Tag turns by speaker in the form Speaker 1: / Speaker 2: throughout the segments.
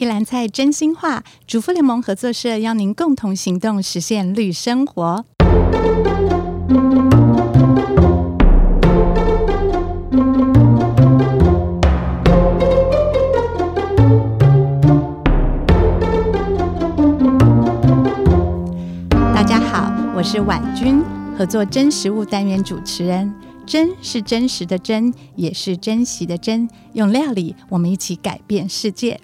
Speaker 1: 一篮菜真心话，主妇联盟合作社邀您共同行动，实现绿生活。大家好，我是婉君，合作真食物单元主持人。真是真实的真，也是珍惜的珍。用料理，我们一起改变世界。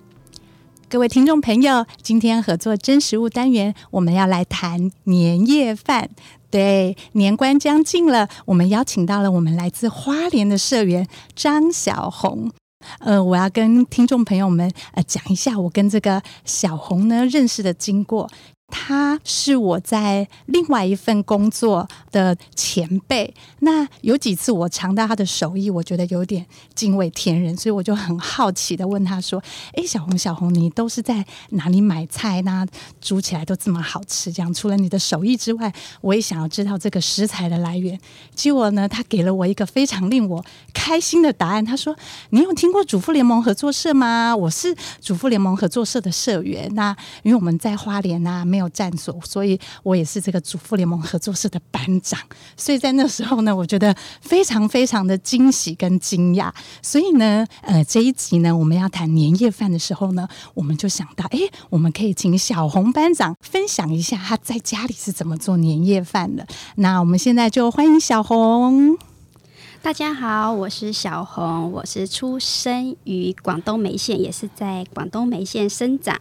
Speaker 1: 各位听众朋友，今天合作真实物单元，我们要来谈年夜饭。对，年关将近了，我们邀请到了我们来自花莲的社员张小红。呃，我要跟听众朋友们呃讲一下我跟这个小红呢认识的经过。他是我在另外一份工作的前辈。那有几次我尝到他的手艺，我觉得有点敬畏天人，所以我就很好奇的问他说：“诶，小红，小红，你都是在哪里买菜？那煮起来都这么好吃？这样除了你的手艺之外，我也想要知道这个食材的来源。”结果呢，他给了我一个非常令我开心的答案。他说：“你有听过主妇联盟合作社吗？我是主妇联盟合作社的社员。那因为我们在花莲啊，没有。”站所，所以我也是这个主妇联盟合作社的班长，所以在那时候呢，我觉得非常非常的惊喜跟惊讶。所以呢，呃，这一集呢，我们要谈年夜饭的时候呢，我们就想到，哎，我们可以请小红班长分享一下他在家里是怎么做年夜饭的。那我们现在就欢迎小红。
Speaker 2: 大家好，我是小红，我是出生于广东梅县，也是在广东梅县生长，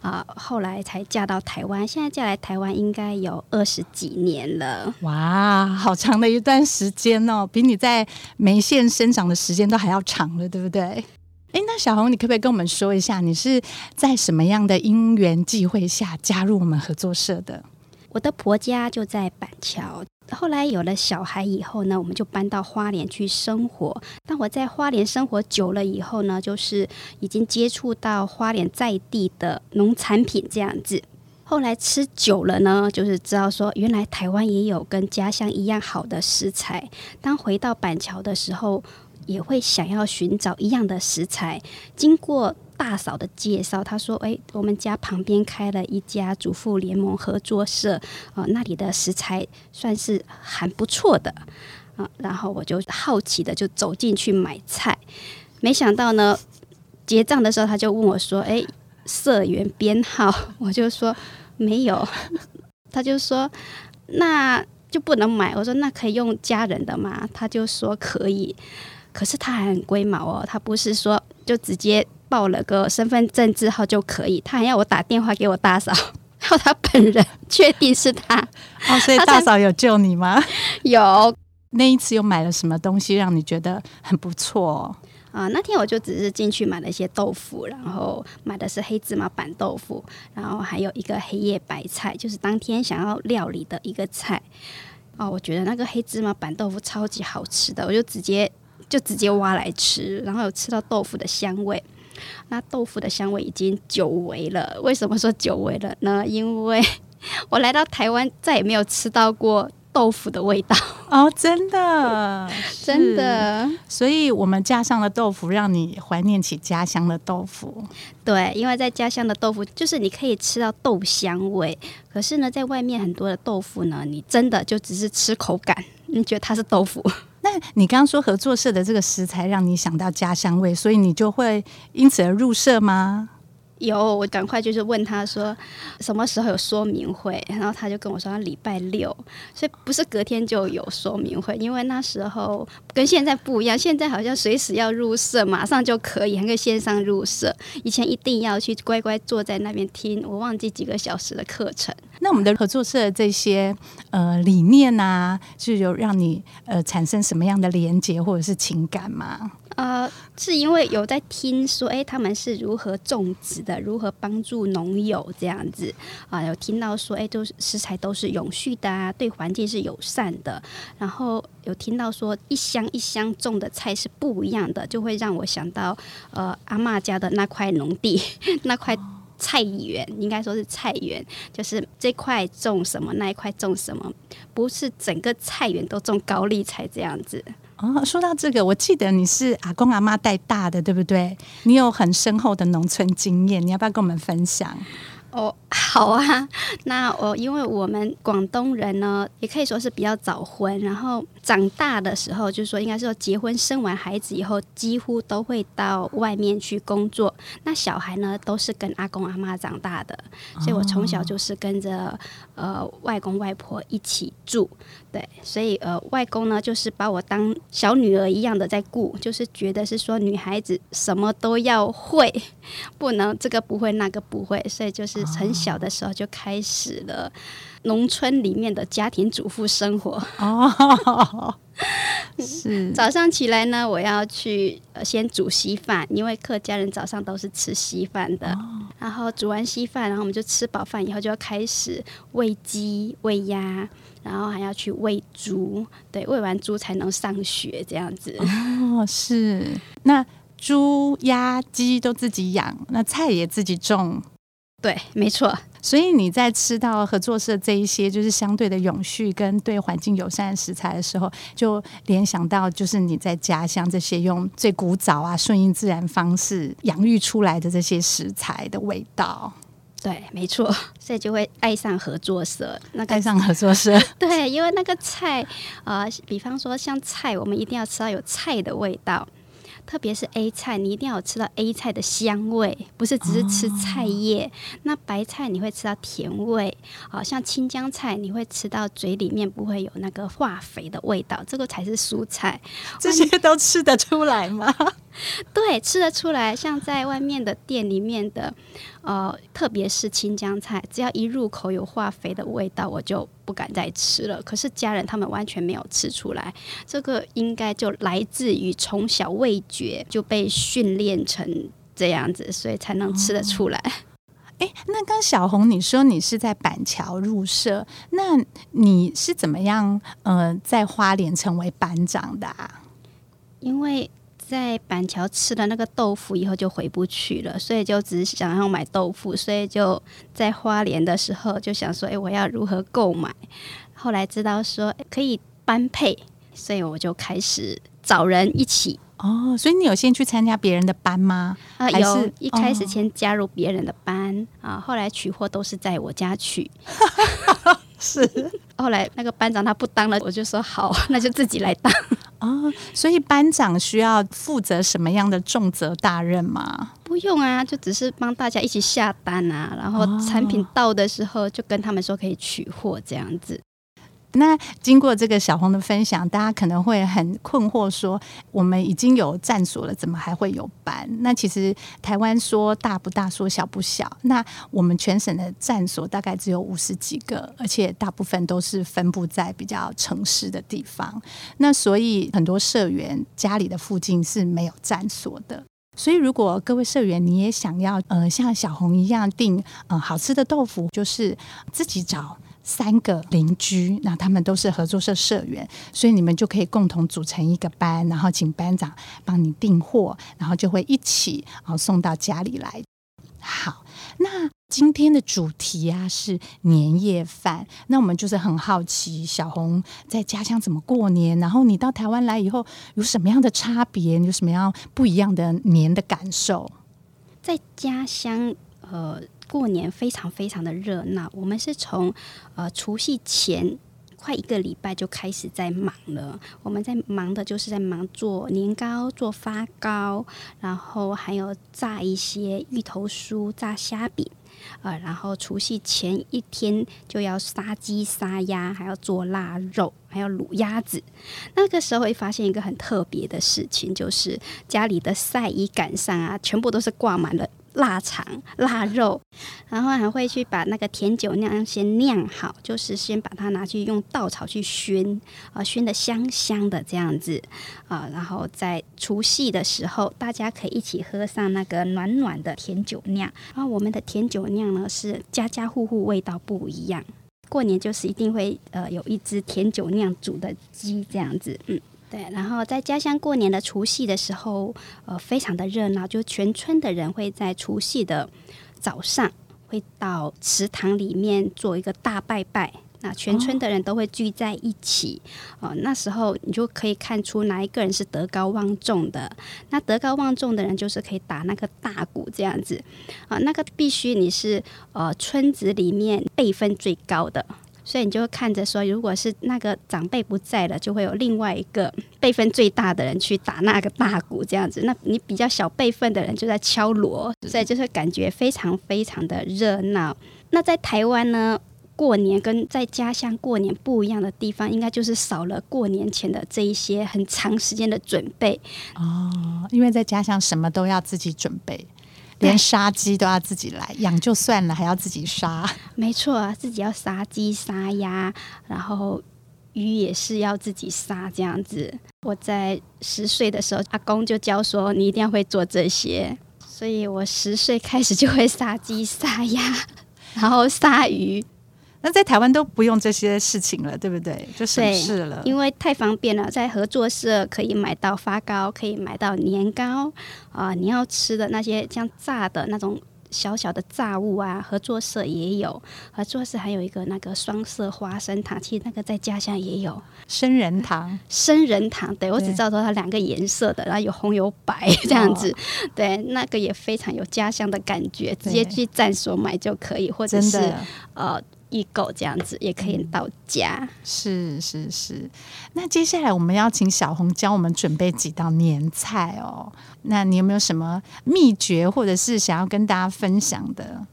Speaker 2: 啊、呃，后来才嫁到台湾，现在嫁来台湾应该有二十几年了。
Speaker 1: 哇，好长的一段时间哦，比你在梅县生长的时间都还要长了，对不对？哎，那小红，你可不可以跟我们说一下，你是在什么样的因缘际会下加入我们合作社的？
Speaker 2: 我的婆家就在板桥。后来有了小孩以后呢，我们就搬到花莲去生活。当我在花莲生活久了以后呢，就是已经接触到花莲在地的农产品这样子。后来吃久了呢，就是知道说，原来台湾也有跟家乡一样好的食材。当回到板桥的时候，也会想要寻找一样的食材。经过大嫂的介绍，她说：“诶，我们家旁边开了一家主妇联盟合作社，呃，那里的食材算是很不错的啊。”然后我就好奇的就走进去买菜，没想到呢，结账的时候他就问我说：“诶，社员编号？”我就说：“没有。”他就说：“那就不能买。”我说：“那可以用家人的吗？”他就说：“可以。”可是他还很龟毛哦，他不是说就直接。报了个身份证字号就可以，他还要我打电话给我大嫂，然后他本人确定是他。
Speaker 1: 哦，所以大嫂有救你吗？
Speaker 2: 有。
Speaker 1: 那一次又买了什么东西让你觉得很不错？哦？
Speaker 2: 啊，那天我就只是进去买了一些豆腐，然后买的是黑芝麻板豆腐，然后还有一个黑叶白菜，就是当天想要料理的一个菜。哦，我觉得那个黑芝麻板豆腐超级好吃的，我就直接就直接挖来吃，然后有吃到豆腐的香味。那豆腐的香味已经久违了。为什么说久违了呢？因为 我来到台湾，再也没有吃到过豆腐的味道
Speaker 1: 哦，真的，
Speaker 2: 真的。
Speaker 1: 所以，我们家乡的豆腐让你怀念起家乡的豆腐。
Speaker 2: 对，因为在家乡的豆腐，就是你可以吃到豆香味。可是呢，在外面很多的豆腐呢，你真的就只是吃口感，你觉得它是豆腐。
Speaker 1: 那你刚刚说合作社的这个食材让你想到家乡味，所以你就会因此而入社吗？
Speaker 2: 有，我赶快就是问他说什么时候有说明会，然后他就跟我说他礼拜六，所以不是隔天就有说明会，因为那时候跟现在不一样，现在好像随时要入社，马上就可以，还可以线上入社，以前一定要去乖乖坐在那边听，我忘记几个小时的课程。
Speaker 1: 那我们的合作社这些呃理念啊，是有让你呃产生什么样的连结或者是情感吗？
Speaker 2: 呃，是因为有在听说，哎，他们是如何种植的，如何帮助农友这样子啊？有听到说，哎，都是食材都是永续的啊，对环境是友善的。然后有听到说，一箱一箱种的菜是不一样的，就会让我想到，呃，阿嬷家的那块农地，那块菜园，应该说是菜园，就是这块种什么，那一块种什么，不是整个菜园都种高丽菜这样子。
Speaker 1: 哦，说到这个，我记得你是阿公阿妈带大的，对不对？你有很深厚的农村经验，你要不要跟我们分享？
Speaker 2: 哦，好啊。那我因为我们广东人呢，也可以说是比较早婚，然后长大的时候，就是说应该是说结婚生完孩子以后，几乎都会到外面去工作。那小孩呢，都是跟阿公阿妈长大的，所以我从小就是跟着呃外公外婆一起住。对，所以呃外公呢，就是把我当小女儿一样的在顾，就是觉得是说女孩子什么都要会，不能这个不会那个不会，所以就是。很小的时候就开始了农村里面的家庭主妇生活
Speaker 1: 哦，是
Speaker 2: 早上起来呢，我要去先煮稀饭，因为客家人早上都是吃稀饭的。哦、然后煮完稀饭，然后我们就吃饱饭以后就要开始喂鸡喂鸭，然后还要去喂猪，对，喂完猪才能上学这样子。
Speaker 1: 哦，是那猪鸭鸡都自己养，那菜也自己种。
Speaker 2: 对，没错。
Speaker 1: 所以你在吃到合作社这一些就是相对的永续跟对环境友善的食材的时候，就联想到就是你在家乡这些用最古早啊、顺应自然方式养育出来的这些食材的味道。
Speaker 2: 对，没错。所以就会爱上合作社，那个、
Speaker 1: 爱上合作社。
Speaker 2: 对，因为那个菜，呃，比方说像菜，我们一定要吃到有菜的味道。特别是 A 菜，你一定要有吃到 A 菜的香味，不是只是吃菜叶。哦、那白菜你会吃到甜味，好像青江菜你会吃到嘴里面不会有那个化肥的味道，这个才是蔬菜。
Speaker 1: 这些都吃得出来吗？
Speaker 2: 对，吃得出来。像在外面的店里面的，呃，特别是青江菜，只要一入口有化肥的味道，我就不敢再吃了。可是家人他们完全没有吃出来，这个应该就来自于从小味觉就被训练成这样子，所以才能吃得出
Speaker 1: 来。那刚小红你说你是在板桥入社，那你是怎么样呃在花莲成为班长的啊？
Speaker 2: 因为。在板桥吃了那个豆腐以后就回不去了，所以就只想要买豆腐，所以就在花莲的时候就想说，哎，我要如何购买？后来知道说可以班配，所以我就开始找人一起。
Speaker 1: 哦，所以你有先去参加别人的班吗？
Speaker 2: 啊，有，一开始先加入别人的班，哦，啊，后来取货都是在我家取。
Speaker 1: 是，
Speaker 2: 后来那个班长他不当了，我就说好，那就自己来当。
Speaker 1: 哦，所以班长需要负责什么样的重责大任吗？
Speaker 2: 不用啊，就只是帮大家一起下单啊，然后产品到的时候就跟他们说可以取货这样子。
Speaker 1: 那经过这个小红的分享，大家可能会很困惑，说我们已经有站所了，怎么还会有班？那其实台湾说大不大，说小不小。那我们全省的站所大概只有五十几个，而且大部分都是分布在比较城市的地方。那所以很多社员家里的附近是没有站所的。所以如果各位社员你也想要呃像小红一样订呃好吃的豆腐，就是自己找。三个邻居，那他们都是合作社社员，所以你们就可以共同组成一个班，然后请班长帮你订货，然后就会一起啊送到家里来。好，那今天的主题啊是年夜饭，那我们就是很好奇小红在家乡怎么过年，然后你到台湾来以后有什么样的差别，有什么样不一样的年的感受？
Speaker 2: 在家乡，呃。过年非常非常的热闹，我们是从呃除夕前快一个礼拜就开始在忙了。我们在忙的就是在忙做年糕、做发糕，然后还有炸一些芋头酥、炸虾饼，呃，然后除夕前一天就要杀鸡杀鸭，还要做腊肉，还要卤鸭子。那个时候会发现一个很特别的事情，就是家里的晒衣杆上啊，全部都是挂满了。腊肠、腊肉，然后还会去把那个甜酒酿先酿好，就是先把它拿去用稻草去熏，啊，熏得香香的这样子，啊，然后在除夕的时候，大家可以一起喝上那个暖暖的甜酒酿。然后我们的甜酒酿呢，是家家户户味道不一样，过年就是一定会呃有一只甜酒酿煮的鸡这样子，嗯。对，然后在家乡过年的除夕的时候，呃，非常的热闹，就全村的人会在除夕的早上会到祠堂里面做一个大拜拜。那全村的人都会聚在一起，哦，哦，那时候你就可以看出哪一个人是德高望重的。那德高望重的人就是可以打那个大鼓这样子，啊，那个必须你是呃村子里面辈分最高的，所以你就会看着说，如果是那个长辈不在了，就会有另外一个辈分最大的人去打那个大鼓这样子。那你比较小辈分的人就在敲锣，所以就是感觉非常非常的热闹。那在台湾呢？过年跟在家乡过年不一样的地方，应该就是少了过年前的这一些很长时间的准备
Speaker 1: 哦。因为在家乡什么都要自己准备，连杀鸡都要自己来养就算了，还要自己杀。
Speaker 2: 没错啊，自己要杀鸡杀鸭，然后鱼也是要自己杀这样子。我在十岁的时候，阿公就教说你一定要会做这些，所以我十岁开始就会杀鸡杀鸭，然后杀鱼。
Speaker 1: 那在台湾都不用这些事情了，对不对？就省事了，
Speaker 2: 因为太方便了。在合作社可以买到发糕，可以买到年糕啊、呃。你要吃的那些像炸的那种小小的炸物啊，合作社也有。合作社还有一个那个双色花生糖，其实那个在家乡也有
Speaker 1: 生人糖。
Speaker 2: 生人糖，对，我只知道说它两个颜色的，然后有红有白 这样子。哦、对，那个也非常有家乡的感觉，直接去站所买就可以，或者是呃。预购这样子也可以到家。嗯，是
Speaker 1: 是是。那接下来我们要请小红教我们准备几道年菜哦。那你有没有什么秘诀，或者是想要跟大家分享的？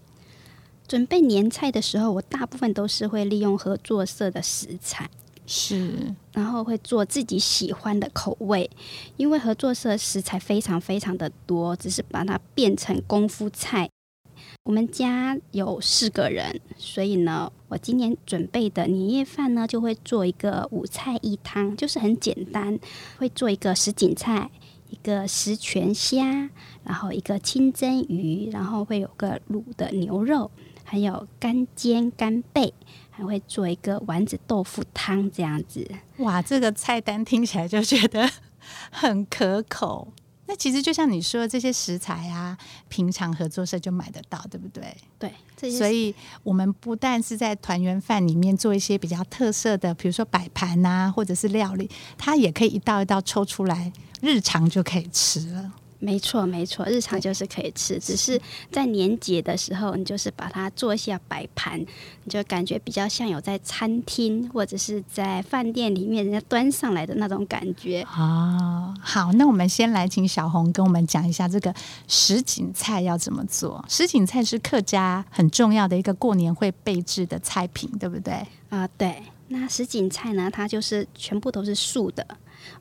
Speaker 2: 准备年菜的时候，我大部分都是会利用合作社的食材，
Speaker 1: 是，
Speaker 2: 然后会做自己喜欢的口味，因为合作社食材非常非常的多，只是把它变成功夫菜。我们家有四个人，所以呢，我今年准备的年夜饭呢，就会做一个五菜一汤，就是很简单，会做一个什锦菜，一个十全虾，然后一个清蒸鱼，然后会有个卤的牛肉，还有干煎干贝，还会做一个丸子豆腐汤这样子。
Speaker 1: 哇，这个菜单听起来就觉得很可口。那其实就像你说的这些食材啊，平常合作社就买得到，对不对？
Speaker 2: 对，
Speaker 1: 所以我们不但是在团圆饭里面做一些比较特色的，比如说摆盘啊，或者是料理，它也可以一道一道抽出来，日常就可以吃了。
Speaker 2: 没错，没错，日常就是可以吃，只是在年节的时候，你就是把它做一下摆盘，你就感觉比较像有在餐厅或者是在饭店里面人家端上来的那种感觉。
Speaker 1: 哦，好，那我们先来请小红跟我们讲一下这个什锦菜要怎么做。什锦菜是客家很重要的一个过年会备制的菜品，对不对？
Speaker 2: 啊、呃，对。那什锦菜呢，它就是全部都是素的。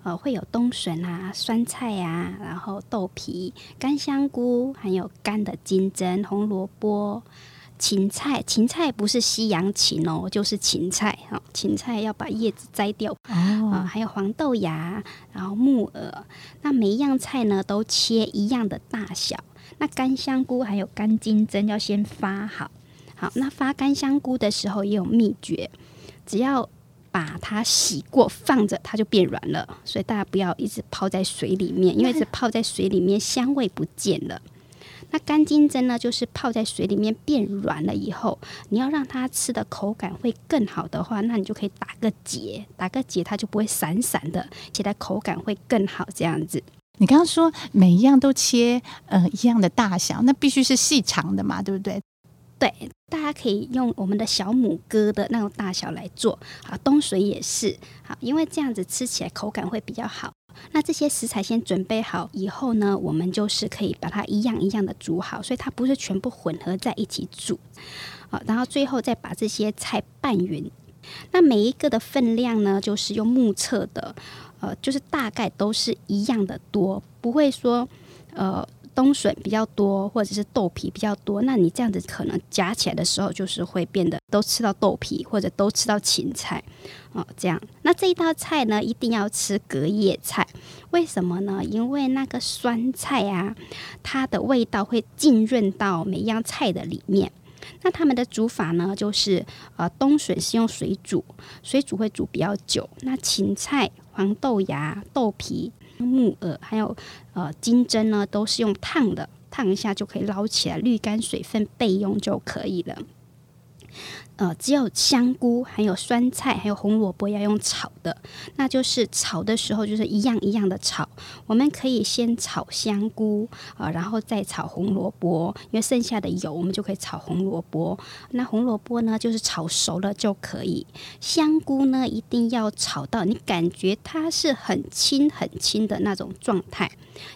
Speaker 2: 呃，会有冬笋啊、酸菜呀、啊，然后豆皮、干香菇，还有干的金针、红萝卜、芹菜。芹菜不是西洋芹哦，就是芹菜哈。芹菜要把叶子摘掉。哦。啊，还有黄豆芽，然后木耳。那每一样菜呢，都切一样的大小。那干香菇还有干金针要先发好。好，那发干香菇的时候也有秘诀，只要。把它洗过放着，它就变软了。所以大家不要一直泡在水里面，因为是泡在水里面，香味不见了。那干金针呢，就是泡在水里面变软了以后，你要让它吃的口感会更好的话，那你就可以打个结，打个结它就不会散散的，且它口感会更好。这样子，
Speaker 1: 你刚刚说每一样都切呃一样的大小，那必须是细长的嘛，对不对？
Speaker 2: 对，大家可以用我们的小拇哥的那种大小来做，好，冬笋也是好，因为这样子吃起来口感会比较好。那这些食材先准备好以后呢，我们就是可以把它一样一样的煮好，所以它不是全部混合在一起煮，好，然后最后再把这些菜拌匀。那每一个的分量呢，就是用目测的，呃，就是大概都是一样的多，不会说，呃。冬笋比较多，或者是豆皮比较多，那你这样子可能夹起来的时候，就是会变得都吃到豆皮，或者都吃到芹菜哦。这样，那这一道菜呢，一定要吃隔夜菜。为什么呢？因为那个酸菜啊，它的味道会浸润到每一样菜的里面。那他们的煮法呢，就是呃，冬笋是用水煮，水煮会煮比较久。那芹菜、黄豆芽、豆皮。木耳还有呃金针呢，都是用烫的，烫一下就可以捞起来，滤干水分备用就可以了。呃，只有香菇、还有酸菜、还有红萝卜要用炒的，那就是炒的时候就是一样一样的炒。我们可以先炒香菇啊、呃，然后再炒红萝卜，因为剩下的油我们就可以炒红萝卜。那红萝卜呢，就是炒熟了就可以。香菇呢，一定要炒到你感觉它是很轻很轻的那种状态，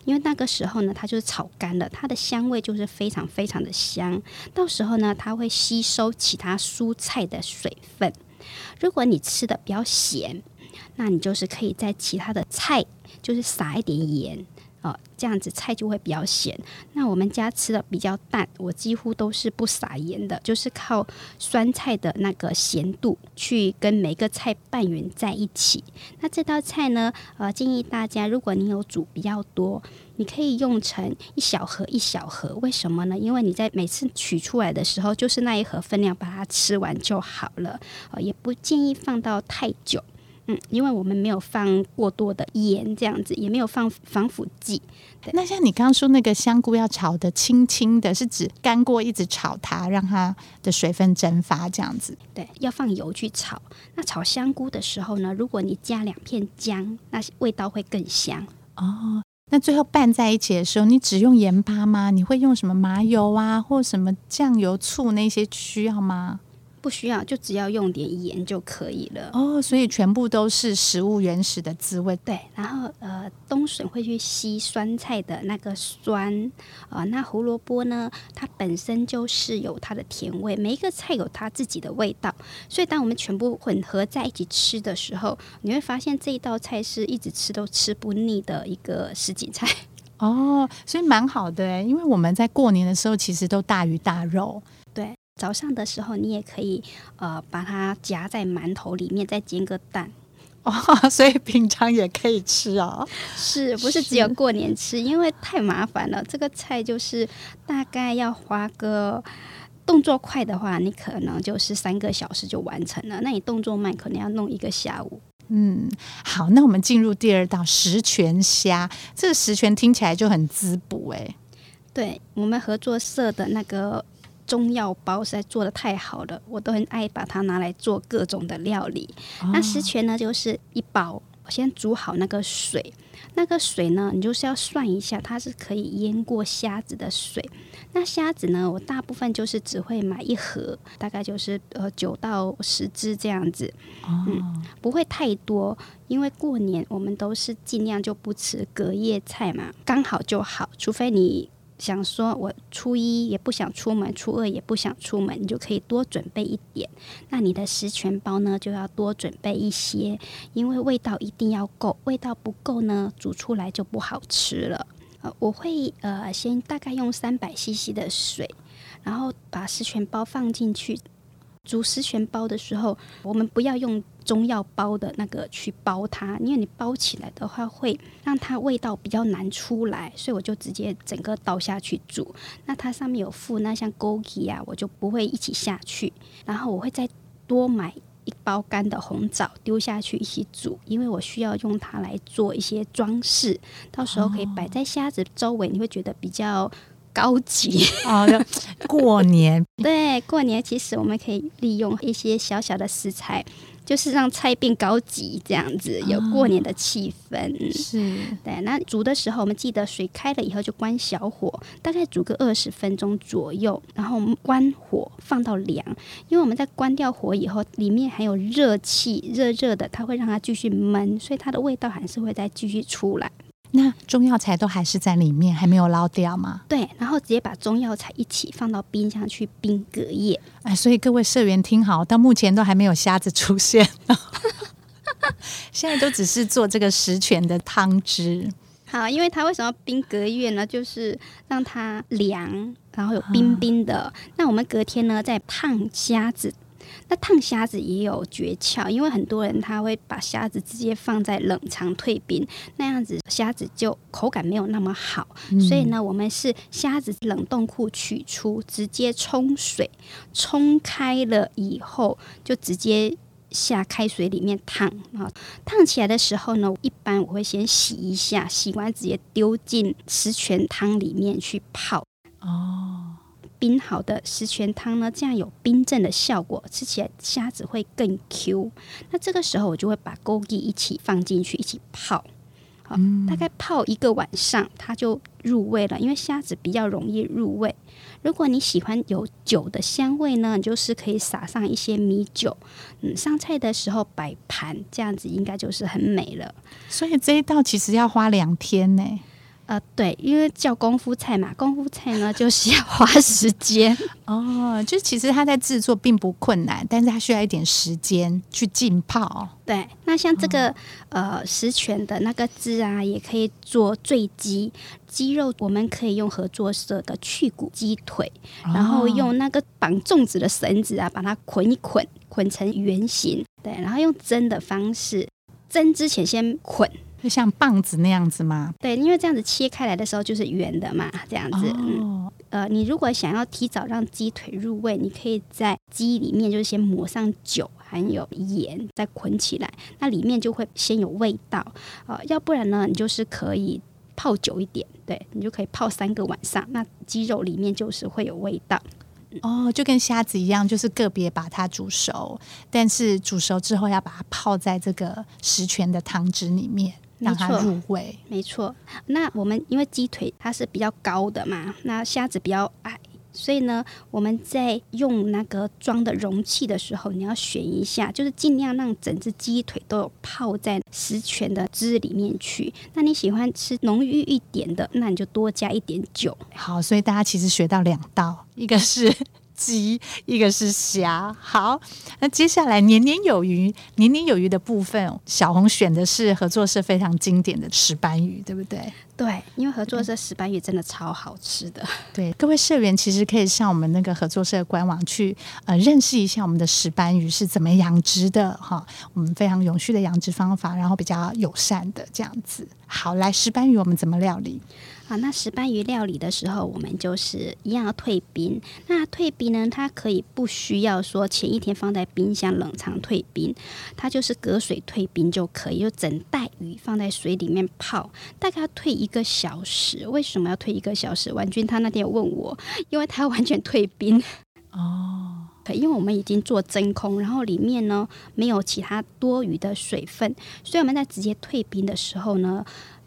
Speaker 2: 因为那个时候呢，它就是炒干了，它的香味就是非常非常的香。到时候呢，它会吸收其他蔬菜的水分，如果你吃的比较咸，那你就是可以在其他的菜就是撒一点盐哦，这样子菜就会比较咸。那我们家吃的比较淡，我几乎都是不撒盐的，就是靠酸菜的那个咸度去跟每个菜拌匀在一起。那这道菜呢，呃，建议大家，如果你有煮比较多。你可以用成一小盒一小盒，为什么呢？因为你在每次取出来的时候，就是那一盒分量，把它吃完就好了。呃，也不建议放到太久，嗯，因为我们没有放过多的盐，这样子也没有放防腐剂。对。
Speaker 1: 那像你刚刚说那个香菇要炒的轻轻的，是指干锅一直炒它，让它的水分蒸发这样子？
Speaker 2: 对，要放油去炒。那炒香菇的时候呢，如果你加两片姜，那味道会更香
Speaker 1: 哦。那最后拌在一起的时候，你只用盐巴吗？你会用什么麻油啊，或什么酱油、醋那些需要吗？
Speaker 2: 不需要，就只要用点盐就可以了。
Speaker 1: 哦，所以全部都是食物原始的滋味。
Speaker 2: 对，然后呃，冬笋会去吸酸菜的那个酸啊、呃，那胡萝卜呢，它本身就是有它的甜味。每一个菜有它自己的味道，所以当我们全部混合在一起吃的时候，你会发现这一道菜是一直吃都吃不腻的一个什锦菜。
Speaker 1: 哦，所以蛮好的，因为我们在过年的时候其实都大鱼大肉。
Speaker 2: 对。早上的时候，你也可以呃把它夹在馒头里面，再煎个蛋
Speaker 1: 哦，所以平常也可以吃哦。
Speaker 2: 是 不是只有过年吃？因为太麻烦了。这个菜就是大概要花个动作快的话，你可能就是三个小时就完成了。那你动作慢，可能要弄一个下午。
Speaker 1: 嗯，好，那我们进入第二道十全虾。这个十全听起来就很滋补哎。
Speaker 2: 对，我们合作社的那个。中药包实在做的太好了，我都很爱把它拿来做各种的料理。哦、那十全呢，就是一包，我先煮好那个水，那个水呢，你就是要算一下，它是可以淹过虾子的水。那虾子呢，我大部分就是只会买一盒，大概就是呃九到十只这样子，
Speaker 1: 哦、
Speaker 2: 嗯，不会太多，因为过年我们都是尽量就不吃隔夜菜嘛，刚好就好，除非你。想说，我初一也不想出门，初二也不想出门，你就可以多准备一点。那你的十全包呢，就要多准备一些，因为味道一定要够，味道不够呢，煮出来就不好吃了。呃，我会呃先大概用三百 CC 的水，然后把十全包放进去。煮十全包的时候，我们不要用中药包的那个去包它，因为你包起来的话会让它味道比较难出来，所以我就直接整个倒下去煮。那它上面有附那像枸杞啊，我就不会一起下去。然后我会再多买一包干的红枣丢下去一起煮，因为我需要用它来做一些装饰，到时候可以摆在虾子周围，你会觉得比较。高级
Speaker 1: 哦，过年
Speaker 2: 对过年，其实我们可以利用一些小小的食材，就是让菜变高级，这样子有过年的气氛。
Speaker 1: 哦、是
Speaker 2: 对。那煮的时候，我们记得水开了以后就关小火，大概煮个二十分钟左右，然后关火放到凉，因为我们在关掉火以后，里面还有热气，热热的，它会让它继续闷，所以它的味道还是会再继续出来。
Speaker 1: 那中药材都还是在里面，还没有捞掉吗？
Speaker 2: 对，然后直接把中药材一起放到冰箱去冰隔夜。
Speaker 1: 哎，所以各位社员听好，到目前都还没有虾子出现，现在都只是做这个十全的汤汁。
Speaker 2: 好，因为它为什么要冰隔夜呢？就是让它凉，然后有冰冰的。啊、那我们隔天呢，再烫虾子。那烫虾子也有诀窍，因为很多人他会把虾子直接放在冷藏退冰，那样子虾子就口感没有那么好。嗯、所以呢，我们是虾子冷冻库取出，直接冲水，冲开了以后就直接下开水里面烫啊。烫起来的时候呢，一般我会先洗一下，洗完直接丢进十全汤里面去泡。哦。冰好的十全汤呢，这样有冰镇的效果，吃起来虾子会更 Q。那这个时候我就会把枸杞一起放进去，一起泡。好，大概泡一个晚上，它就入味了。因为虾子比较容易入味。如果你喜欢有酒的香味呢，你就是可以撒上一些米酒。嗯，上菜的时候摆盘，这样子应该就是很美了。
Speaker 1: 所以这一道其实要花两天呢。
Speaker 2: 呃，对，因为叫功夫菜嘛，功夫菜呢就是要花时间
Speaker 1: 哦。就其实它在制作并不困难，但是它需要一点时间去浸泡。
Speaker 2: 对，那像这个、哦、呃十全的那个汁啊，也可以做醉鸡鸡肉，我们可以用合作社的去骨鸡腿，哦、然后用那个绑粽子的绳子啊，把它捆一捆，捆成圆形。对，然后用蒸的方式，蒸之前先捆。
Speaker 1: 就像棒子那样子吗？
Speaker 2: 对，因为这样子切开来的时候就是圆的嘛，这样子。哦、嗯，呃，你如果想要提早让鸡腿入味，你可以在鸡里面就是先抹上酒，还有盐，再捆起来，那里面就会先有味道。呃，要不然呢，你就是可以泡久一点，对，你就可以泡三个晚上，那鸡肉里面就是会有味道。
Speaker 1: 哦，就跟虾子一样，就是个别把它煮熟，但是煮熟之后要把它泡在这个十全的汤汁里面。让它入味，
Speaker 2: 没错。那我们因为鸡腿它是比较高的嘛，那虾子比较矮，所以呢，我们在用那个装的容器的时候，你要选一下，就是尽量让整只鸡腿都有泡在十全的汁里面去。那你喜欢吃浓郁一点的，那你就多加一点酒。
Speaker 1: 好，所以大家其实学到两道，一个是。鸡，一个是虾。好，那接下来年年有余，年年有余的部分，小红选的是合作社非常经典的石斑鱼，对不对？
Speaker 2: 对，因为合作社石斑鱼真的超好吃的。
Speaker 1: 对，各位社员其实可以上我们那个合作社官网去呃认识一下我们的石斑鱼是怎么养殖的哈，我们非常永续的养殖方法，然后比较友善的这样子。好，来石斑鱼我们怎么料理？
Speaker 2: 好，那石斑鱼料理的时候，我们就是一样要退冰。那退冰呢，它可以不需要说前一天放在冰箱冷藏退冰，它就是隔水退冰就可以。就整袋鱼放在水里面泡，大概要退一个小时。为什么要退一个小时？婉君她那天有问我，因为他完全退冰哦。因为我们已经做真空，然后里面呢没有其他多余的水分，所以我们在直接退冰的时候呢。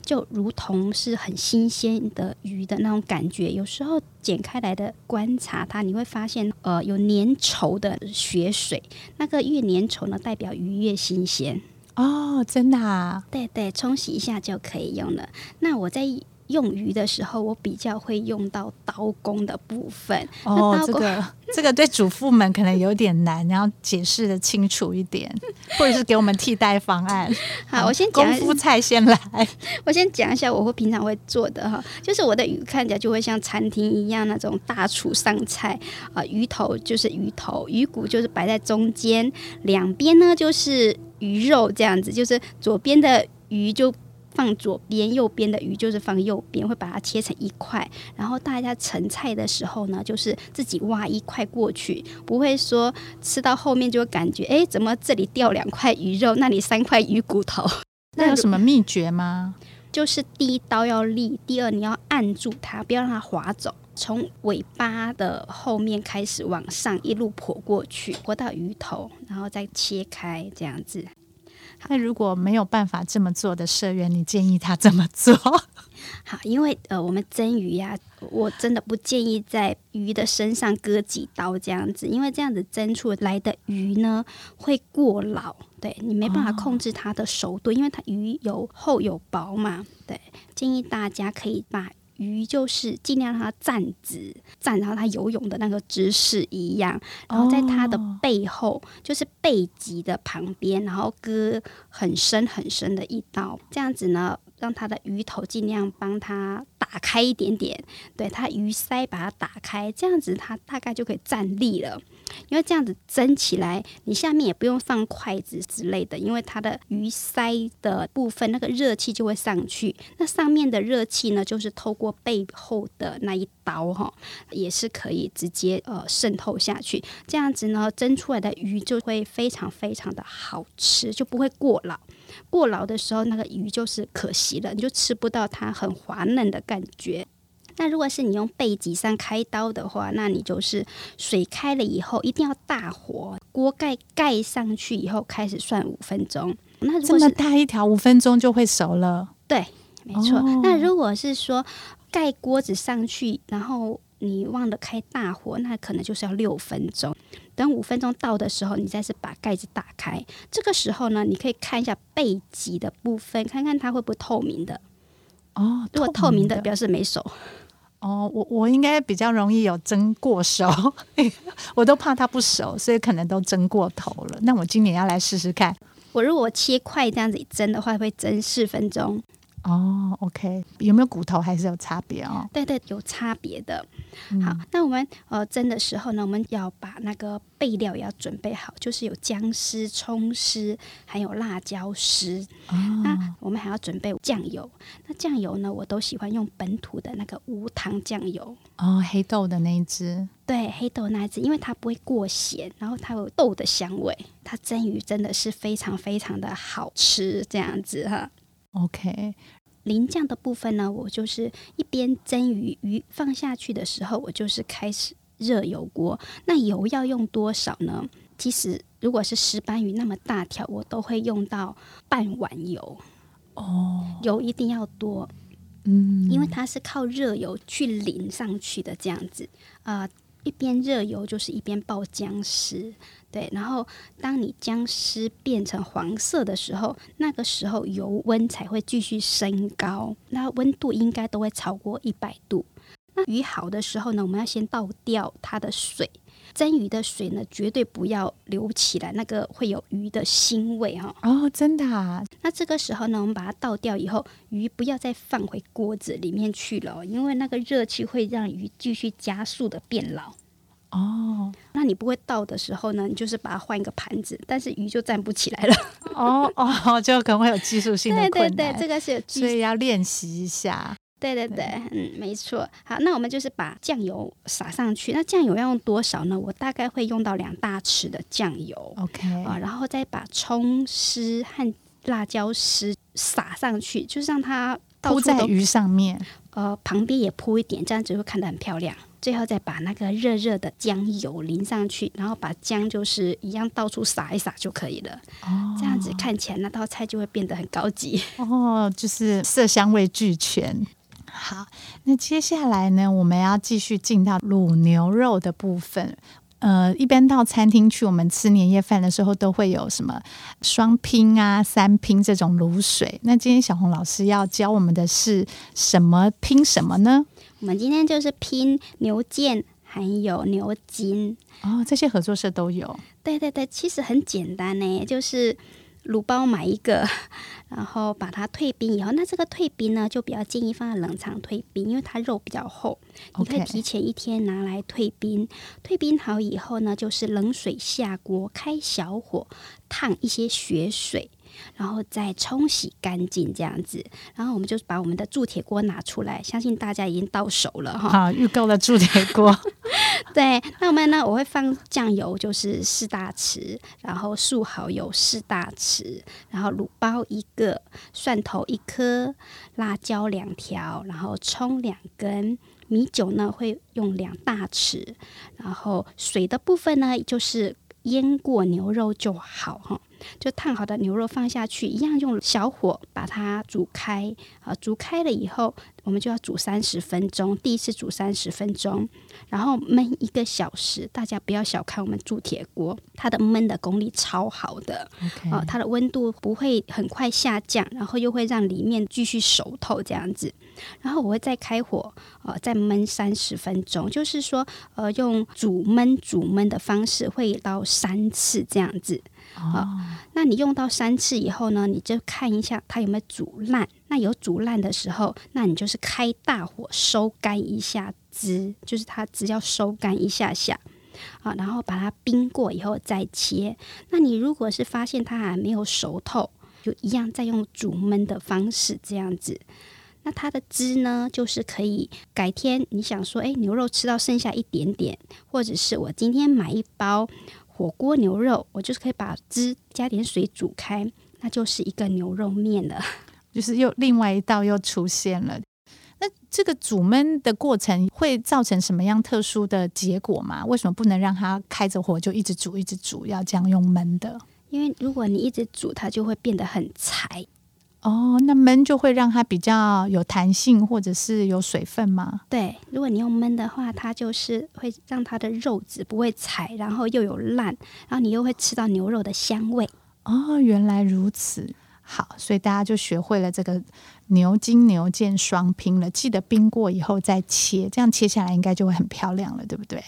Speaker 2: 就如同是很新鲜的鱼的那种感觉，有时候剪开来的观察它，你会发现，呃，有粘稠的血水，那个越粘稠呢，代表鱼越新鲜
Speaker 1: 哦，真的啊？
Speaker 2: 对对，冲洗一下就可以用了。那我在。用鱼的时候，我比较会用到刀工的部分。
Speaker 1: 哦，这个 这个对主妇们可能有点难，然后解释的清楚一点，或者是给我们替代方案。
Speaker 2: 好，我先讲
Speaker 1: 功夫菜先来。
Speaker 2: 我先讲一下我会平常会做的哈，就是我的鱼看起来就会像餐厅一样那种大厨上菜啊，鱼头就是鱼头，鱼骨就是摆在中间，两边呢就是鱼肉这样子，就是左边的鱼就。放左边，右边的鱼就是放右边，会把它切成一块。然后大家盛菜的时候呢，就是自己挖一块过去，不会说吃到后面就会感觉，哎，怎么这里掉两块鱼肉，那里三块鱼骨头？
Speaker 1: 那有什么秘诀吗？
Speaker 2: 就是第一刀要立，第二你要按住它，不要让它滑走，从尾巴的后面开始往上一路剖过去，剖到鱼头，然后再切开这样子。
Speaker 1: 那如果没有办法这么做的社员，你建议他怎么做？
Speaker 2: 好，因为呃，我们蒸鱼呀、啊，我真的不建议在鱼的身上割几刀这样子，因为这样子蒸出来的鱼呢会过老，对，你没办法控制它的熟度，哦、因为它鱼有厚有薄嘛。对，建议大家可以把。鱼就是尽量让它站直，站到它游泳的那个姿势一样，然后在它的背后，就是背脊的旁边，然后割很深很深的一刀，这样子呢，让它的鱼头尽量帮它打开一点点，对，它鱼鳃把它打开，这样子它大概就可以站立了。因为这样子蒸起来，你下面也不用放筷子之类的，因为它的鱼鳃的部分那个热气就会上去，那上面的热气呢，就是透过背后的那一刀哈，也是可以直接呃渗透下去。这样子呢，蒸出来的鱼就会非常非常的好吃，就不会过老。过老的时候，那个鱼就是可惜了，你就吃不到它很滑嫩的感觉。那如果是你用背脊上开刀的话，那你就是水开了以后一定要大火，锅盖盖上去以后开始算五分钟。那如果是
Speaker 1: 这么大一条，五分钟就会熟了。
Speaker 2: 对，没错。
Speaker 1: 哦、
Speaker 2: 那如果是说盖锅子上去，然后你忘了开大火，那可能就是要六分钟。等五分钟到的时候，你再是把盖子打开。这个时候呢，你可以看一下背脊的部分，看看它会不会透明的。
Speaker 1: 哦，
Speaker 2: 如果透明的表示没熟。
Speaker 1: 哦，我我应该比较容易有蒸过熟，我都怕它不熟，所以可能都蒸过头了。那我今年要来试试看。
Speaker 2: 我如果切块这样子蒸的话，会蒸四分钟。
Speaker 1: 哦，OK，有没有骨头还是有差别哦？
Speaker 2: 对对，有差别的。好，嗯、那我们呃蒸的时候呢，我们要把那个备料也要准备好，就是有姜丝、葱丝，还有辣椒丝。哦、那我们还要准备酱油。那酱油呢，我都喜欢用本土的那个无糖酱油。
Speaker 1: 哦，黑豆的那一只。
Speaker 2: 对，黑豆那一只，因为它不会过咸，然后它有豆的香味，它蒸鱼真的是非常非常的好吃，这样子哈。
Speaker 1: OK。
Speaker 2: 淋酱的部分呢，我就是一边蒸鱼，鱼放下去的时候，我就是开始热油锅。那油要用多少呢？其实如果是石斑鱼那么大条，我都会用到半碗油。哦，油一定要多，嗯，因为它是靠热油去淋上去的，这样子啊。呃一边热油就是一边爆姜丝，对，然后当你姜丝变成黄色的时候，那个时候油温才会继续升高，那温度应该都会超过一百度。那鱼好的时候呢，我们要先倒掉它的水，蒸鱼的水呢绝对不要流起来，那个会有鱼的腥味哈。
Speaker 1: 哦，真的啊？
Speaker 2: 那这个时候呢，我们把它倒掉以后，鱼不要再放回锅子里面去了，因为那个热气会让鱼继续加速的变老。哦，那你不会倒的时候呢，你就是把它换一个盘子，但是鱼就站不起来了。
Speaker 1: 哦哦，就可能会有技术性的困难。
Speaker 2: 对对对，这个是有技术，
Speaker 1: 所以要练习一下。
Speaker 2: 对对对，嗯，没错。好，那我们就是把酱油撒上去。那酱油要用多少呢？我大概会用到两大匙的酱油。OK 啊，然后再把葱丝和辣椒丝撒上去，就是让它
Speaker 1: 铺在鱼上面。
Speaker 2: 呃，旁边也铺一点，这样子会看得很漂亮。最后再把那个热热的姜油淋上去，然后把姜就是一样到处撒一撒就可以了。哦，这样子看起来那道菜就会变得很高级。
Speaker 1: 哦，就是色香味俱全。好，那接下来呢，我们要继续进到卤牛肉的部分。呃，一般到餐厅去，我们吃年夜饭的时候都会有什么双拼啊、三拼这种卤水。那今天小红老师要教我们的是什么拼什么呢？
Speaker 2: 我们今天就是拼牛腱，还有牛筋
Speaker 1: 哦，这些合作社都有。
Speaker 2: 对对对，其实很简单呢，就是。卤包买一个，然后把它退冰以后，那这个退冰呢，就比较建议放在冷藏退冰，因为它肉比较厚你可以提前一天拿来退冰。退冰好以后呢，就是冷水下锅，开小火烫一些血水。然后再冲洗干净，这样子，然后我们就把我们的铸铁锅拿出来，相信大家已经到手了哈。
Speaker 1: 好，预购了铸铁锅。
Speaker 2: 对，那我们呢？我会放酱油，就是四大匙，然后素蚝油四大匙，然后卤包一个，蒜头一颗，辣椒两条，然后葱两根，米酒呢会用两大匙，然后水的部分呢就是腌过牛肉就好哈。就烫好的牛肉放下去，一样用小火把它煮开。啊，煮开了以后，我们就要煮三十分钟。第一次煮三十分钟，然后焖一个小时。大家不要小看我们铸铁锅，它的焖的功力超好的。啊，它的温度不会很快下降，然后又会让里面继续熟透这样子。然后我会再开火，呃，再焖三十分钟。就是说，呃，用煮焖煮焖的方式，会到三次这样子。好、那你用到三次以后呢，你就看一下它有没有煮烂。那有煮烂的时候，那你就是开大火收干一下汁，就是它只要收干一下下，啊，然后把它冰过以后再切。那你如果是发现它还没有熟透，就一样再用煮焖的方式这样子。那它的汁呢，就是可以改天你想说，诶，牛肉吃到剩下一点点，或者是我今天买一包。火锅牛肉，我就是可以把汁加点水煮开，那就是一个牛肉面了，
Speaker 1: 就是又另外一道又出现了。那这个煮焖的过程会造成什么样特殊的结果吗？为什么不能让它开着火就一直煮一直煮，要这样用焖的？
Speaker 2: 因为如果你一直煮，它就会变得很柴。
Speaker 1: 哦，那焖就会让它比较有弹性，或者是有水分吗？
Speaker 2: 对，如果你用焖的话，它就是会让它的肉质不会柴，然后又有烂，然后你又会吃到牛肉的香味。
Speaker 1: 哦，原来如此。好，所以大家就学会了这个牛筋牛腱双拼了。记得冰过以后再切，这样切下来应该就会很漂亮了，对不对？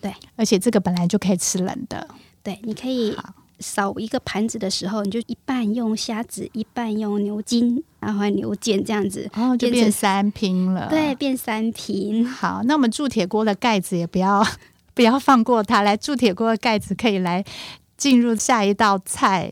Speaker 2: 对，
Speaker 1: 而且这个本来就可以吃冷的。
Speaker 2: 对，你可以扫一个盘子的时候，你就一半用虾子，一半用牛筋，然后牛腱这样子，
Speaker 1: 哦，就变三拼了。
Speaker 2: 对，变三拼。
Speaker 1: 好，那我们铸铁锅的盖子也不要 不要放过它，来铸铁锅的盖子可以来进入下一道菜。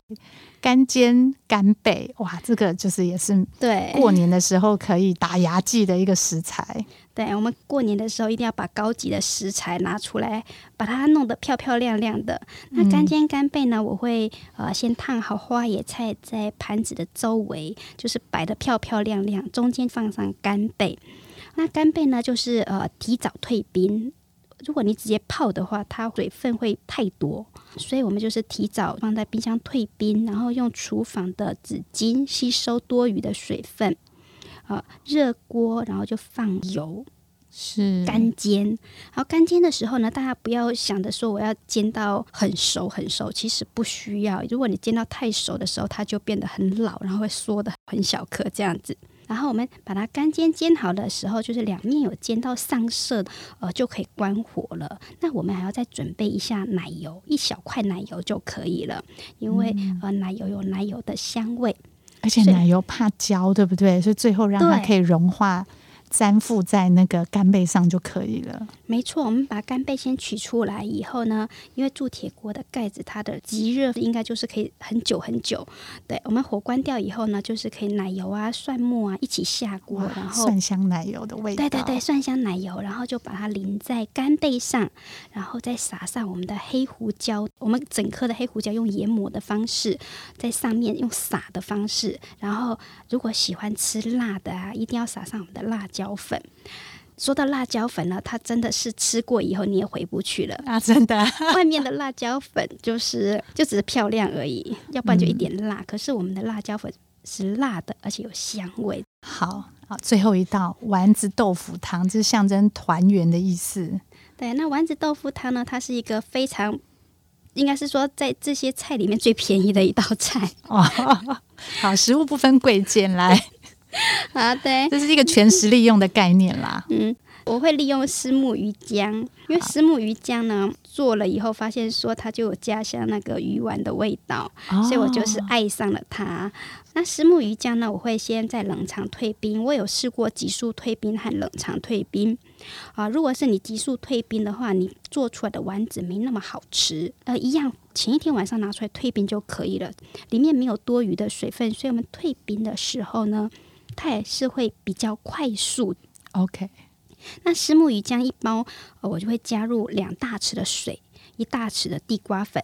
Speaker 1: 干煎干贝，哇，这个就是也是对过年的时候可以打牙祭的一个食材。
Speaker 2: 对，我们过年的时候一定要把高级的食材拿出来，把它弄得漂漂亮亮的。那干煎干贝呢？我会呃先烫好花野菜，在盘子的周围就是摆得漂漂亮亮，中间放上干贝。那干贝呢，就是呃提早退冰。如果你直接泡的话，它水分会太多，所以我们就是提早放在冰箱退冰，然后用厨房的纸巾吸收多余的水分。啊，热锅，然后就放油，
Speaker 1: 是
Speaker 2: 干煎。然后干煎的时候呢，大家不要想着说我要煎到很熟很熟，其实不需要。如果你煎到太熟的时候，它就变得很老，然后会缩的很小颗这样子。然后我们把它干煎煎好的时候，就是两面有煎到上色，呃，就可以关火了。那我们还要再准备一下奶油，一小块奶油就可以了，因为、嗯、呃奶油有奶油的香味，
Speaker 1: 而且奶油怕焦，对不对？所以最后让它可以融化。粘附在那个干贝上就可以了。
Speaker 2: 没错，我们把干贝先取出来以后呢，因为铸铁锅的盖子它的极热应该就是可以很久很久。对，我们火关掉以后呢，就是可以奶油啊、蒜末啊一起下锅，然后
Speaker 1: 蒜香奶油的味道。
Speaker 2: 对对对，蒜香奶油，然后就把它淋在干贝上，然后再撒上我们的黑胡椒。我们整颗的黑胡椒用研磨的方式在上面用撒的方式，然后如果喜欢吃辣的啊，一定要撒上我们的辣椒。椒粉，说到辣椒粉呢，它真的是吃过以后你也回不去了
Speaker 1: 啊！真的，
Speaker 2: 外面的辣椒粉就是就只是漂亮而已，要不然就一点辣。嗯、可是我们的辣椒粉是辣的，而且有香味。
Speaker 1: 好好，最后一道丸子豆腐汤，这是象征团圆的意思。
Speaker 2: 对，那丸子豆腐汤呢，它是一个非常，应该是说在这些菜里面最便宜的一道菜
Speaker 1: 哦。好，食物不分贵贱，来。
Speaker 2: 啊，对，
Speaker 1: 这是一个全食利用的概念啦。
Speaker 2: 嗯，我会利用私木鱼浆，因为私木鱼浆呢做了以后，发现说它就有家乡那个鱼丸的味道，哦，所以我就是爱上了它。那私木鱼浆呢，我会先在冷藏退冰。我有试过急速退冰和冷藏退冰。啊，如果是你急速退冰的话，你做出来的丸子没那么好吃。呃，一样前一天晚上拿出来退冰就可以了，里面没有多余的水分，所以我们退冰的时候呢。它也是会比较快速。
Speaker 1: OK，
Speaker 2: 那虱目鱼浆一包，我就会加入两大匙的水，一大匙的地瓜粉，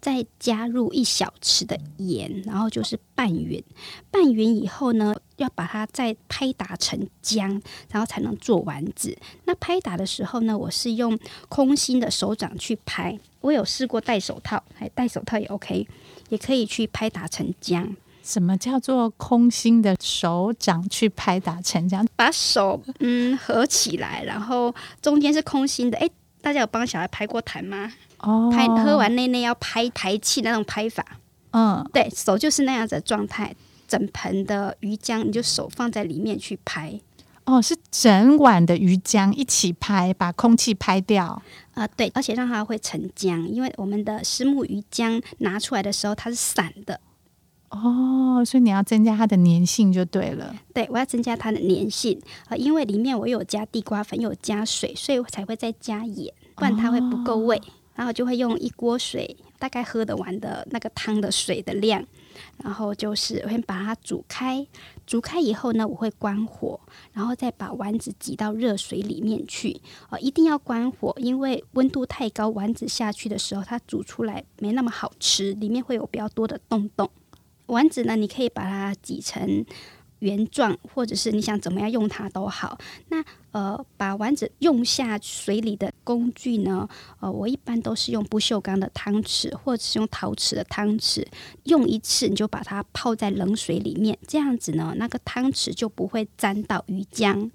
Speaker 2: 再加入一小匙的盐，然后就是拌匀。拌匀以后呢，要把它再拍打成浆，然后才能做丸子。那拍打的时候呢，我是用空心的手掌去拍。我有试过戴手套，还戴手套也 OK，也可以去拍打成浆。
Speaker 1: 什么叫做空心的手掌去拍打成这样？
Speaker 2: 把手嗯合起来，然后中间是空心的。哎，大家有帮小孩拍过痰吗？哦，拍喝完内内要拍排气那种拍法。嗯，对手就是那样子的状态。整盆的鱼浆，你就手放在里面去拍。
Speaker 1: 哦，是整碗的鱼浆一起拍，把空气拍掉。
Speaker 2: 啊、呃，对，而且让它会成浆，因为我们的虱目鱼浆拿出来的时候它是散的。
Speaker 1: 哦，所以你要增加它的粘性就对了。
Speaker 2: 对，我要增加它的粘性啊，因为里面我有加地瓜粉，有加水，所以我才会再加盐，不然它会不够味。哦、然后就会用一锅水，大概喝得完的那个汤的水的量，然后就是我先把它煮开，煮开以后呢，我会关火，然后再把丸子挤到热水里面去。哦，一定要关火，因为温度太高，丸子下去的时候它煮出来没那么好吃，里面会有比较多的洞洞。丸子呢，你可以把它挤成圆状，或者是你想怎么样用它都好。那呃，把丸子用下水里的工具呢？呃，我一般都是用不锈钢的汤匙，或者是用陶瓷的汤匙。用一次你就把它泡在冷水里面，这样子呢，那个汤匙就不会沾到鱼浆。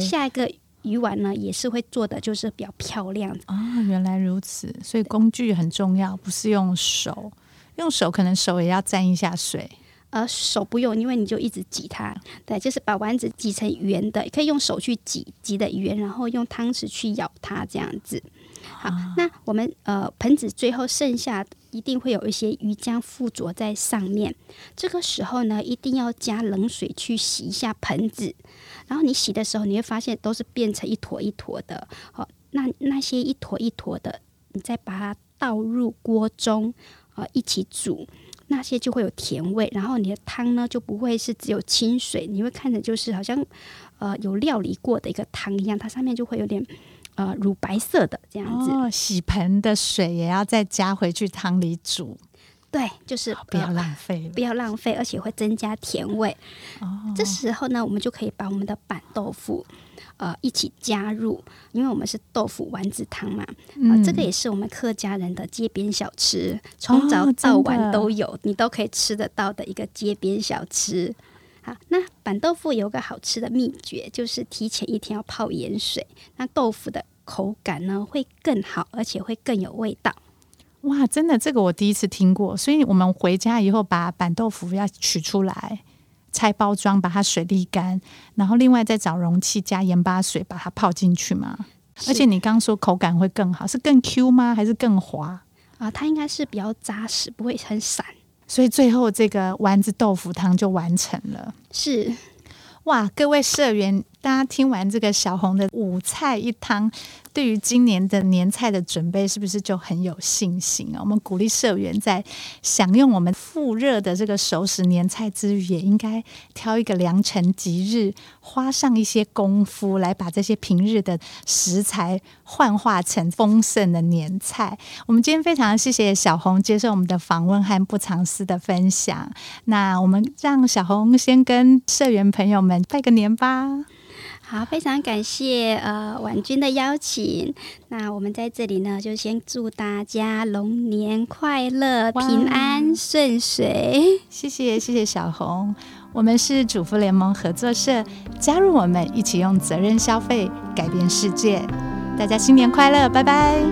Speaker 2: 下一个鱼丸呢，也是会做的，就是比较漂亮。
Speaker 1: 哦，原来如此，所以工具很重要，不是用手，用手可能手也要沾一下水。
Speaker 2: 呃，手不用，因为你就一直挤它。对，就是把丸子挤成圆的，可以用手去挤，挤的圆，然后用汤匙去咬它，这样子。好，那我们呃盆子最后剩下一定会有一些鱼浆附着在上面。这个时候呢，一定要加冷水去洗一下盆子。然后你洗的时候，你会发现都是变成一坨一坨的。好，那那些一坨一坨的，你再把它倒入锅中，呃，一起煮。那些就会有甜味，然后你的汤呢就不会是只有清水，你会看着就是好像呃有料理过的一个汤一样，它上面就会有点呃乳白色的这样子。
Speaker 1: 哦，洗盆的水也要再加回去汤里煮。
Speaker 2: 对，就是
Speaker 1: 不要浪费，
Speaker 2: 不要浪费，而且会增加甜味。哦，这时候呢，我们就可以把我们的板豆腐。呃，一起加入，因为我们是豆腐丸子汤嘛，啊、这个也是我们客家人的街边小吃，从早到晚都有，哦，你都可以吃得到的一个街边小吃。好，那板豆腐有个好吃的秘诀，就是提前一天要泡盐水，那豆腐的口感呢会更好，而且会更有味道。
Speaker 1: 哇，真的，这个我第一次听过，所以我们回家以后把板豆腐要取出来。拆包装，把它水沥干，然后另外再找容器加盐巴水把它泡进去嘛。而且你刚刚说口感会更好，是更 Q 吗？还是更滑？
Speaker 2: 啊，它应该是比较扎实，不会很散。
Speaker 1: 所以最后这个丸子豆腐汤就完成了。
Speaker 2: 是，
Speaker 1: 哇，各位社员，大家听完这个小红的五菜一汤。对于今年的年菜的准备，是不是就很有信心啊？我们鼓励社员在享用我们复热的这个熟食年菜之余，也应该挑一个良辰吉日，花上一些功夫来把这些平日的食材幻化成丰盛的年菜。我们今天非常谢谢小红接受我们的访问和不藏私的分享。那我们让小红先跟社员朋友们拜个年吧。
Speaker 2: 好，非常感谢呃婉君的邀请。那我们在这里呢，就先祝大家龙年快乐、平安顺遂。
Speaker 1: 谢谢，谢谢小红。我们是主妇联盟合作社，加入我们一起用责任消费改变世界。大家新年快乐，拜拜。